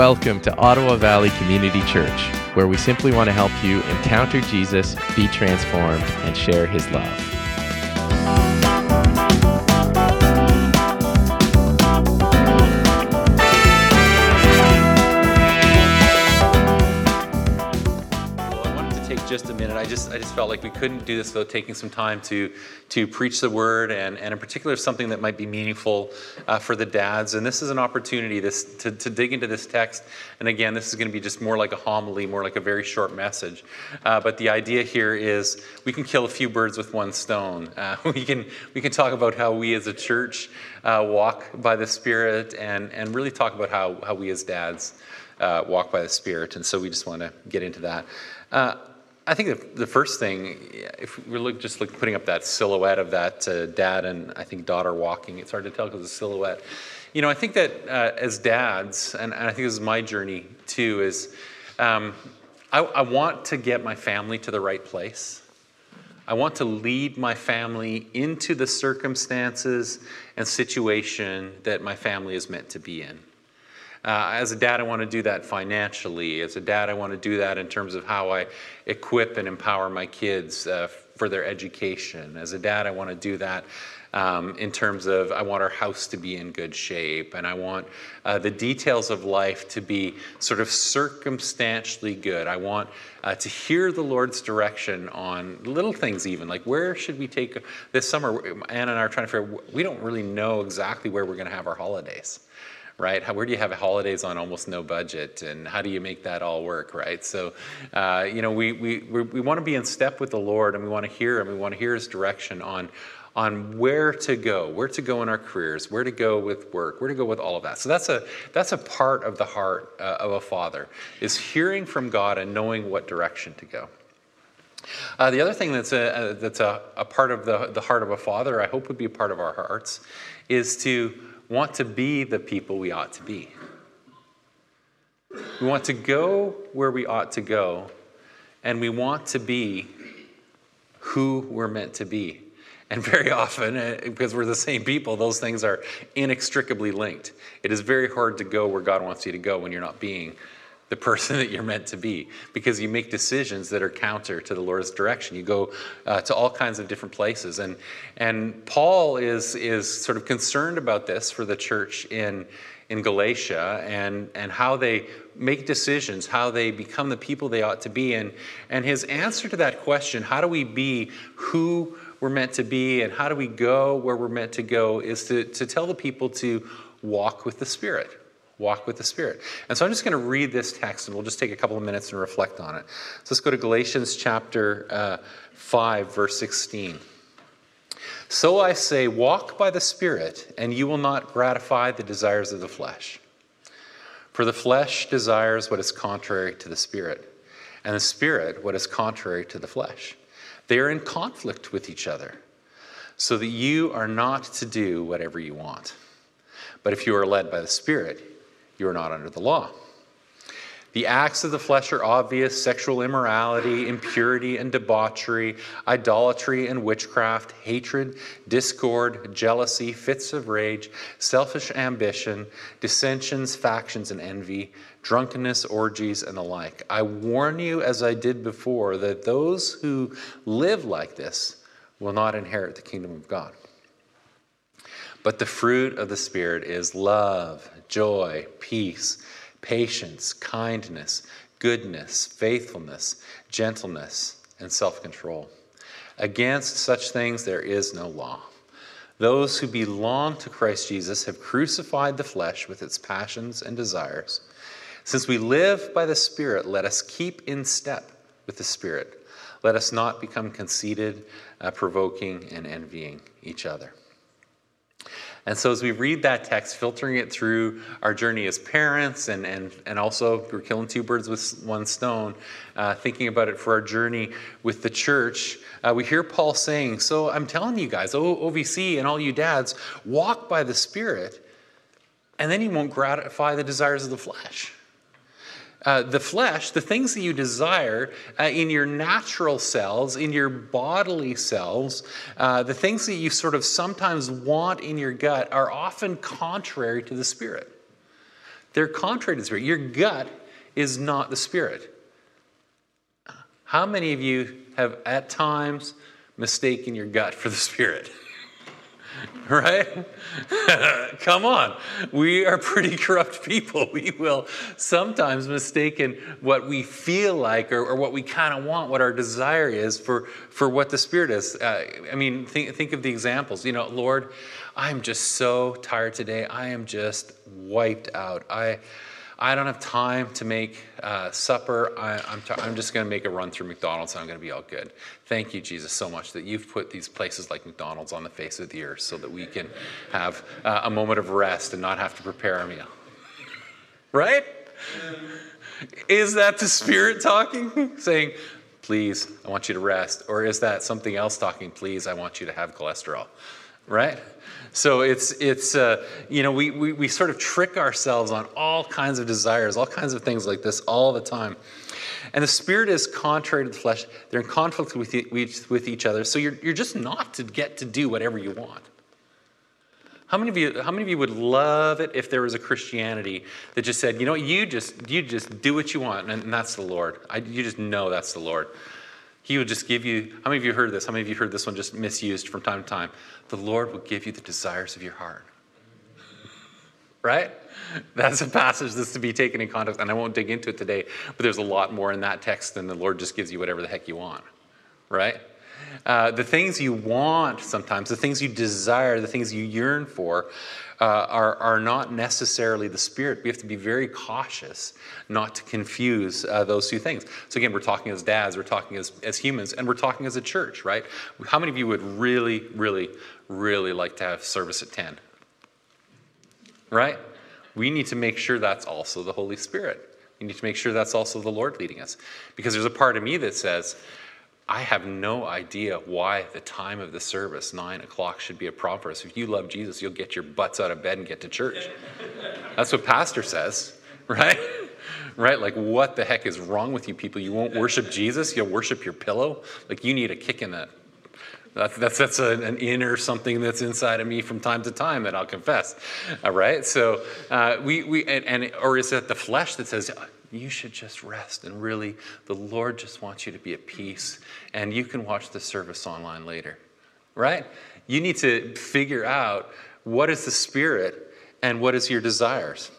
Welcome to Ottawa Valley Community Church, where we simply want to help you encounter Jesus, be transformed, and share his love. Just a minute. I just I just felt like we couldn't do this without taking some time to to preach the word and, and in particular something that might be meaningful uh, for the dads. And this is an opportunity this to, to dig into this text. And again, this is going to be just more like a homily, more like a very short message. Uh, but the idea here is we can kill a few birds with one stone. Uh, we can we can talk about how we as a church uh, walk by the Spirit and and really talk about how how we as dads uh, walk by the Spirit. And so we just want to get into that. Uh, I think the, the first thing, if we look just look putting up that silhouette of that uh, dad and I think daughter walking, it's hard to tell because it's a silhouette. You know, I think that uh, as dads, and, and I think this is my journey too, is um, I, I want to get my family to the right place. I want to lead my family into the circumstances and situation that my family is meant to be in. Uh, as a dad, I want to do that financially. As a dad, I want to do that in terms of how I equip and empower my kids uh, for their education. As a dad, I want to do that um, in terms of I want our house to be in good shape, and I want uh, the details of life to be sort of circumstantially good. I want uh, to hear the Lord's direction on little things, even like where should we take this summer. Anna and I are trying to figure. We don't really know exactly where we're going to have our holidays right? How, where do you have holidays on almost no budget, and how do you make that all work, right? So, uh, you know, we, we, we, want to be in step with the Lord, and we want to hear Him. We want to hear His direction on, on where to go, where to go in our careers, where to go with work, where to go with all of that. So that's a that's a part of the heart uh, of a father is hearing from God and knowing what direction to go. Uh, the other thing that's a, that's a, a part of the, the heart of a father, I hope would be a part of our hearts, is to want to be the people we ought to be. We want to go where we ought to go, and we want to be who we're meant to be. And very often, uh, because we're the same people, those things are inextricably linked. It is very hard to go where God wants you to go when you're not being the person that you're meant to be because you make decisions that are counter to the Lord's direction. You go uh, to all kinds of different places. And, and Paul is, is sort of concerned about this for the church in, in Galatia and, and how they make decisions, how they become the people they ought to be. And, and his answer to that question, how do we be who we're meant to be and how do we go where we're meant to go, is to, to tell the people to walk with the Spirit walk with the Spirit. And so I'm just going to read this text and we'll just take a couple of minutes and reflect on it. So let's go to Galatians chapter uh, 5, verse 16. So I say, walk by the Spirit, and you will not gratify the desires of the flesh. For the flesh desires what is contrary to the Spirit, and the Spirit what is contrary to the flesh. They are in conflict with each other, so that you are not to do whatever you want. But if you are led by the Spirit, you are not under the law. The acts of the flesh are obvious sexual immorality, impurity and debauchery, idolatry and witchcraft, hatred, discord, jealousy, fits of rage, selfish ambition, dissensions, factions, and envy, drunkenness, orgies, and the like. I warn you, as I did before, that those who live like this will not inherit the kingdom of God. But the fruit of the Spirit is love, joy, peace, patience, kindness, goodness, faithfulness, gentleness, and self control. Against such things there is no law. Those who belong to Christ Jesus have crucified the flesh with its passions and desires. Since we live by the Spirit, let us keep in step with the Spirit. Let us not become conceited, uh, provoking, and envying each other. And so, as we read that text, filtering it through our journey as parents, and, and, and also we're killing two birds with one stone, uh, thinking about it for our journey with the church, uh, we hear Paul saying, So I'm telling you guys, OVC and all you dads, walk by the Spirit, and then you won't gratify the desires of the flesh. Uh, the flesh, the things that you desire uh, in your natural cells, in your bodily cells, uh, the things that you sort of sometimes want in your gut are often contrary to the spirit. They're contrary to the Spirit. Your gut is not the Spirit. How many of you have at times mistaken your gut for the Spirit? right? Come on. We are pretty corrupt people. We will sometimes mistaken what we feel like or, or what we kind of want, what our desire is for, for what the Spirit is. Uh, I mean, think, think of the examples. You know, Lord, I'm just so tired today. I am just wiped out. I. I don't have time to make uh, supper. I, am t- I'm just going to make a run through McDonald's and I'm going to be all good. Thank you, Jesus, so much that you've put these places like McDonald's on the face of the earth so that we can have uh, a moment of rest and not have to prepare a meal. Right? Is that the Spirit talking? Saying, please, I want you to rest. Or is that something else talking, please, I want you to have cholesterol? Right? So it's, it's uh, you know, we, we, we sort of trick ourselves on all kinds of desires, all kinds of things like this all the time. And the spirit is contrary to the flesh. They're in conflict with, each, with each other. So you're, you're just not to get to do whatever you want. How many of you, how many of you would love it if there was a Christianity that just said, you know, you just, you just do what you want, and, and that's the Lord. I, you just know that's the Lord. He would just give you, how many of you heard this? How many of you heard this one just misused from time to time? The Lord will give you the desires of your heart. Right? That's a passage that's to be taken in context, and I won't dig into it today, but there's a lot more in that text than the Lord just gives you whatever the heck you want. Right? Uh, the things you want sometimes, the things you desire, the things you yearn for, uh, are, are not necessarily the Spirit. We have to be very cautious not to confuse uh, those two things. So, again, we're talking as dads, we're talking as, as humans, and we're talking as a church, right? How many of you would really, really, really like to have service at 10? Right? We need to make sure that's also the Holy Spirit. We need to make sure that's also the Lord leading us. Because there's a part of me that says, I have no idea why the time of the service, nine o'clock, should be a problem for us. If you love Jesus, you'll get your butts out of bed and get to church. That's what Pastor says, right? Right? Like, what the heck is wrong with you people? You won't worship Jesus, you'll worship your pillow? Like, you need a kick in that. That's, that's, that's a, an inner something that's inside of me from time to time that I'll confess. All right? So, uh, we, we and, and, or is it the flesh that says, you should just rest. And really, the Lord just wants you to be at peace. And you can watch the service online later, right? You need to figure out what is the Spirit and what is your desires.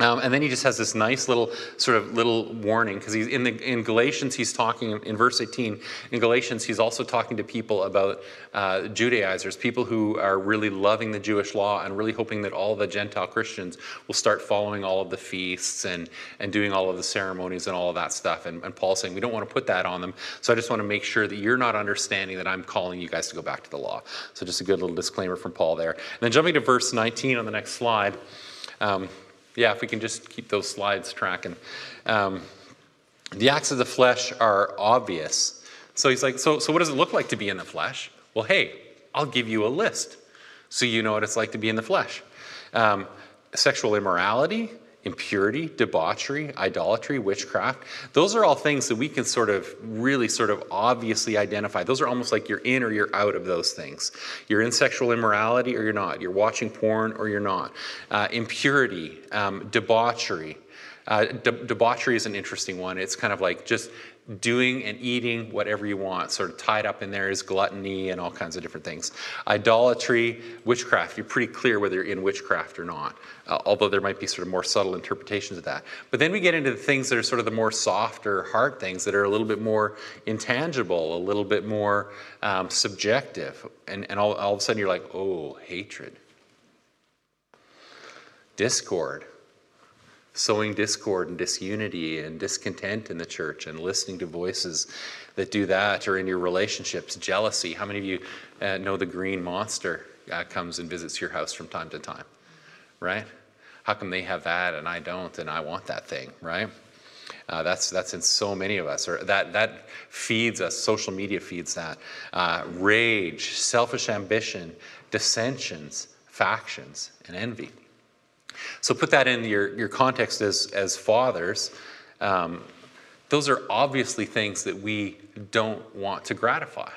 Um, and then he just has this nice little sort of little warning because he's in the in Galatians he's talking in verse 18 in Galatians he's also talking to people about uh, Judaizers people who are really loving the Jewish law and really hoping that all the Gentile Christians will start following all of the feasts and and doing all of the ceremonies and all of that stuff. And, and Paul's saying we don't want to put that on them. So I just want to make sure that you're not understanding that I'm calling you guys to go back to the law. So just a good little disclaimer from Paul there. And then jumping to verse 19 on the next slide. Um, yeah, if we can just keep those slides tracking. Um, the acts of the flesh are obvious. So he's like, so, so what does it look like to be in the flesh? Well, hey, I'll give you a list so you know what it's like to be in the flesh. Um, sexual immorality, impurity, debauchery, idolatry, witchcraft. Those are all things that we can sort of really sort of obviously identify. Those are almost like you're in or you're out of those things. You're in sexual immorality or you're not. You're watching porn or you're not. Uh, impurity, um, debauchery. Uh, de- debauchery is an interesting one. It's kind of like just doing and eating whatever you want. Sort of tied up in there is gluttony and all kinds of different things. Idolatry, witchcraft, you're pretty clear whether you're in witchcraft or not, uh, although there might be sort of more subtle interpretations of that. But then we get into the things that are sort of the more softer heart things that are a little bit more intangible, a little bit more um, subjective. And, and all, all of a sudden you're like, oh, hatred, discord sowing discord and disunity and discontent in the church and listening to voices that do that or in your relationships jealousy. How many of you uh, know the green monster uh, comes and visits your house from time to time right? How come they have that and i don't and i want that thing right? Uh, that's that's in so many of us or that that feeds us social media feeds that. Uh, rage selfish ambition dissensions factions and envy so put that in your, your context as, as fathers. Um, those are obviously things that we don't want to gratify.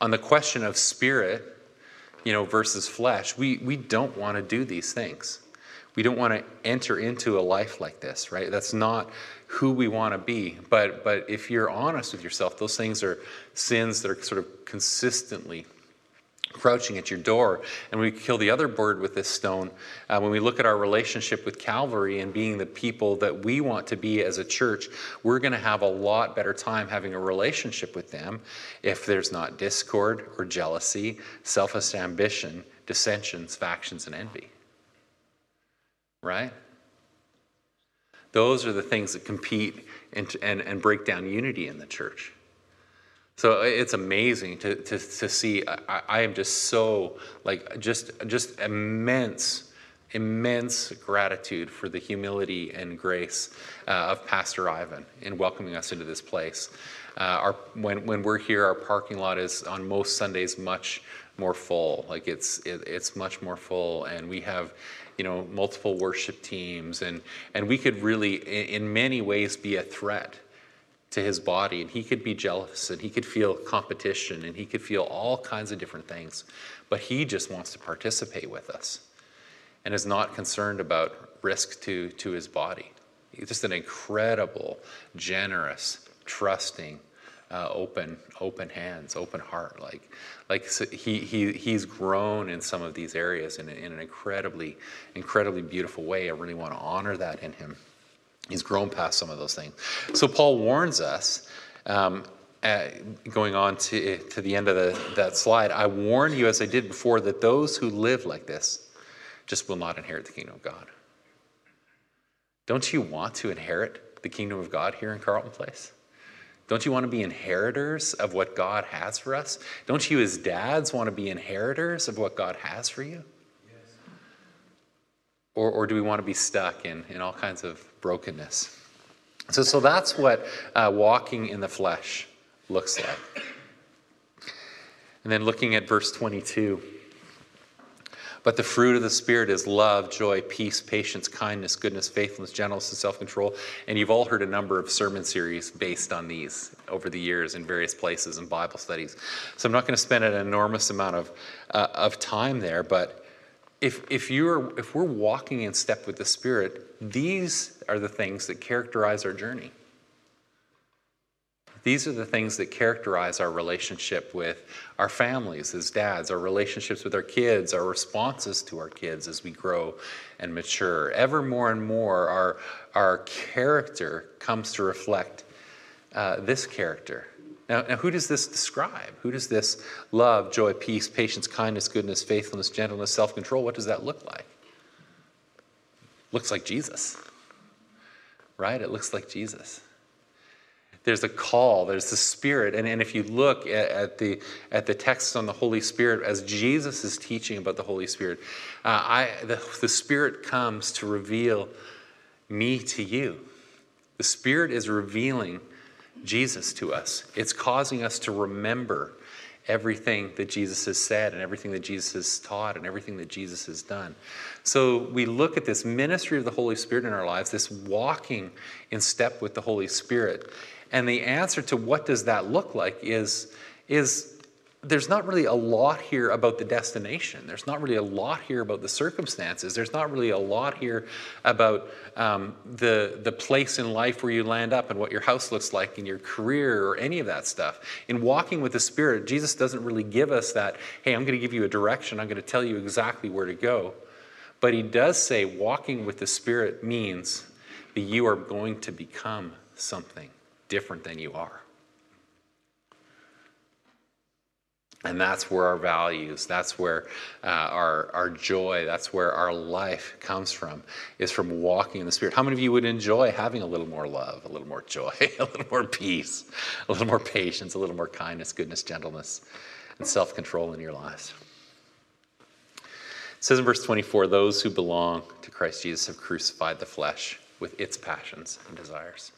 On the question of spirit, you know, versus flesh, we, we don't want to do these things. We don't want to enter into a life like this, right? That's not who we want to be. But but if you're honest with yourself, those things are sins that are sort of consistently crouching at your door. And we kill the other bird with this stone. Uh, when we look at our relationship with Calvary and being the people that we want to be as a church, we're going to have a lot better time having a relationship with them if there's not discord or jealousy, selfish ambition, dissensions, factions, and envy. Right? Those are the things that compete and, and, and break down unity in the church. So it's amazing to, to, to see. I, I am just so, like, just, just immense, immense gratitude for the humility and grace uh, of Pastor Ivan in welcoming us into this place. Uh, our, when, when we're here, our parking lot is on most Sundays much more full. Like it's it, it's much more full, and we have you know multiple worship teams, and and we could really, in, in many ways, be a threat to his body and he could be jealous and he could feel competition and he could feel all kinds of different things. But he just wants to participate with us and is not concerned about risk to, to his body. He's just an incredible generous trusting uh, open open hands open heart. Like like so he, he he's grown in some of these areas in, in an incredibly incredibly beautiful way. I really want to honor that in him He's grown past some of those things. So Paul warns us, um, uh, going on to, to the end of the, that slide, I warn you, as I did before, that those who live like this just will not inherit the kingdom of God. Don't you want to inherit the kingdom of God here in Carleton Place? Don't you want to be inheritors of what God has for us? Don't you, as dads, want to be inheritors of what God has for you? Or, or do we want to be stuck in, in all kinds of brokenness? So, so that's what uh, walking in the flesh looks like. And then looking at verse 22. But the fruit of the Spirit is love, joy, peace, patience, kindness, goodness, faithfulness, gentleness, and self control. And you've all heard a number of sermon series based on these over the years in various places and Bible studies. So I'm not going to spend an enormous amount of, uh, of time there, but if, if, you're, if we're walking in step with the Spirit, these are the things that characterize our journey. These are the things that characterize our relationship with our families as dads, our relationships with our kids, our responses to our kids as we grow and mature. Ever more and more, our, our character comes to reflect uh, this character now, now, who does this describe? Who does this love, joy, peace, patience, kindness, goodness, faithfulness, gentleness, self control? What does that look like? Looks like Jesus, right? It looks like Jesus. There's a call, there's the Spirit. And, and if you look at, at the, at the text on the Holy Spirit, as Jesus is teaching about the Holy Spirit, uh, I, the, the Spirit comes to reveal me to you. The Spirit is revealing Jesus to us. It's causing us to remember everything that Jesus has said and everything that Jesus has taught and everything that Jesus has done. So we look at this ministry of the Holy Spirit in our lives, this walking in step with the Holy Spirit. And the answer to what does that look like is, is there's not really a lot here about the destination. There's not really a lot here about the circumstances. There's not really a lot here about um, the, the place in life where you land up and what your house looks like and your career or any of that stuff. In walking with the Spirit, Jesus doesn't really give us that, hey, I'm going to give you a direction, I'm going to tell you exactly where to go. But he does say walking with the Spirit means that you are going to become something different than you are. And that's where our values, that's where uh, our, our joy, that's where our life comes from, is from walking in the Spirit. How many of you would enjoy having a little more love, a little more joy, a little more peace, a little more patience, a little more kindness, goodness, gentleness, and self control in your lives? It says in verse 24 those who belong to Christ Jesus have crucified the flesh with its passions and desires.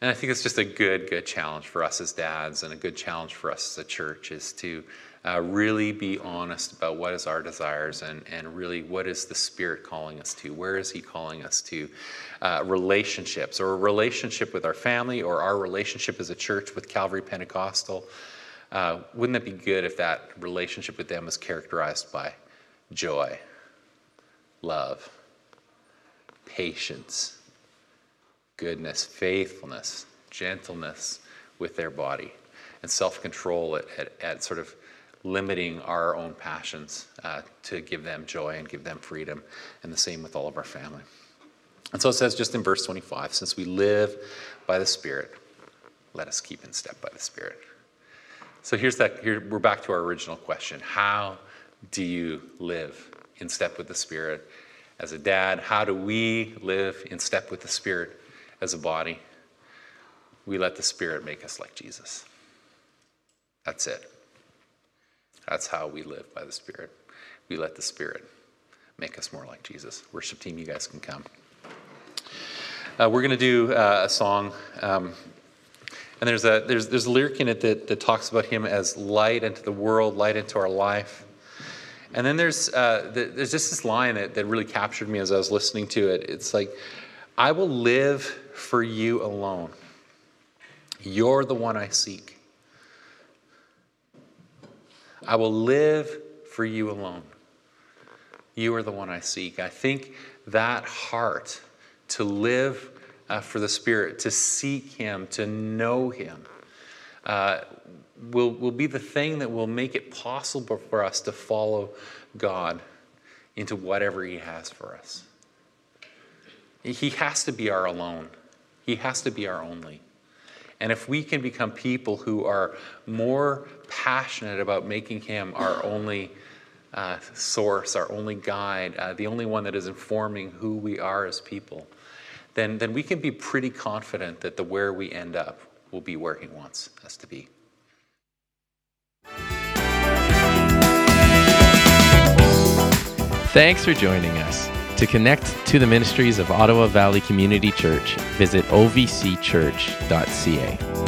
And I think it's just a good, good challenge for us as dads and a good challenge for us as a church is to uh, really be honest about what is our desires and, and really what is the Spirit calling us to? Where is He calling us to? Uh, relationships or a relationship with our family or our relationship as a church with Calvary Pentecostal. Uh, wouldn't it be good if that relationship with them was characterized by joy, love, patience, goodness, faithfulness, gentleness with their body, and self control at, at, at, sort of limiting our own passions uh, to give them joy and give them freedom, and the same with all of our family. And so it says just in verse 25 since we live by the Spirit, let us keep in step by the Spirit. So here's that, here, we're back to our original question How do you live in step with the Spirit as a dad? How do we live in step with the Spirit as a body? We let the Spirit make us like Jesus. That's it. That's how we live by the Spirit. We let the Spirit make us more like Jesus. Worship team, you guys can come. Uh, we're going to do uh, a song. Um, and there's a, there's, there's a lyric in it that, that talks about him as light into the world, light into our life. And then there's, uh, the, there's just this line that, that really captured me as I was listening to it. It's like, I will live for you alone. You're the one I seek. I will live for you alone. You are the one I seek. I think that heart to live uh, for the Spirit, to seek Him, to know Him, uh, will, will be the thing that will make it possible for us to follow God into whatever He has for us. He has to be our alone, He has to be our only. And if we can become people who are more passionate about making Him our only uh, source, our only guide, uh, the only one that is informing who we are as people, then, then we can be pretty confident that the where we end up will be where He wants us to be. Thanks for joining us. To connect to the ministries of Ottawa Valley Community Church, visit ovcchurch.ca.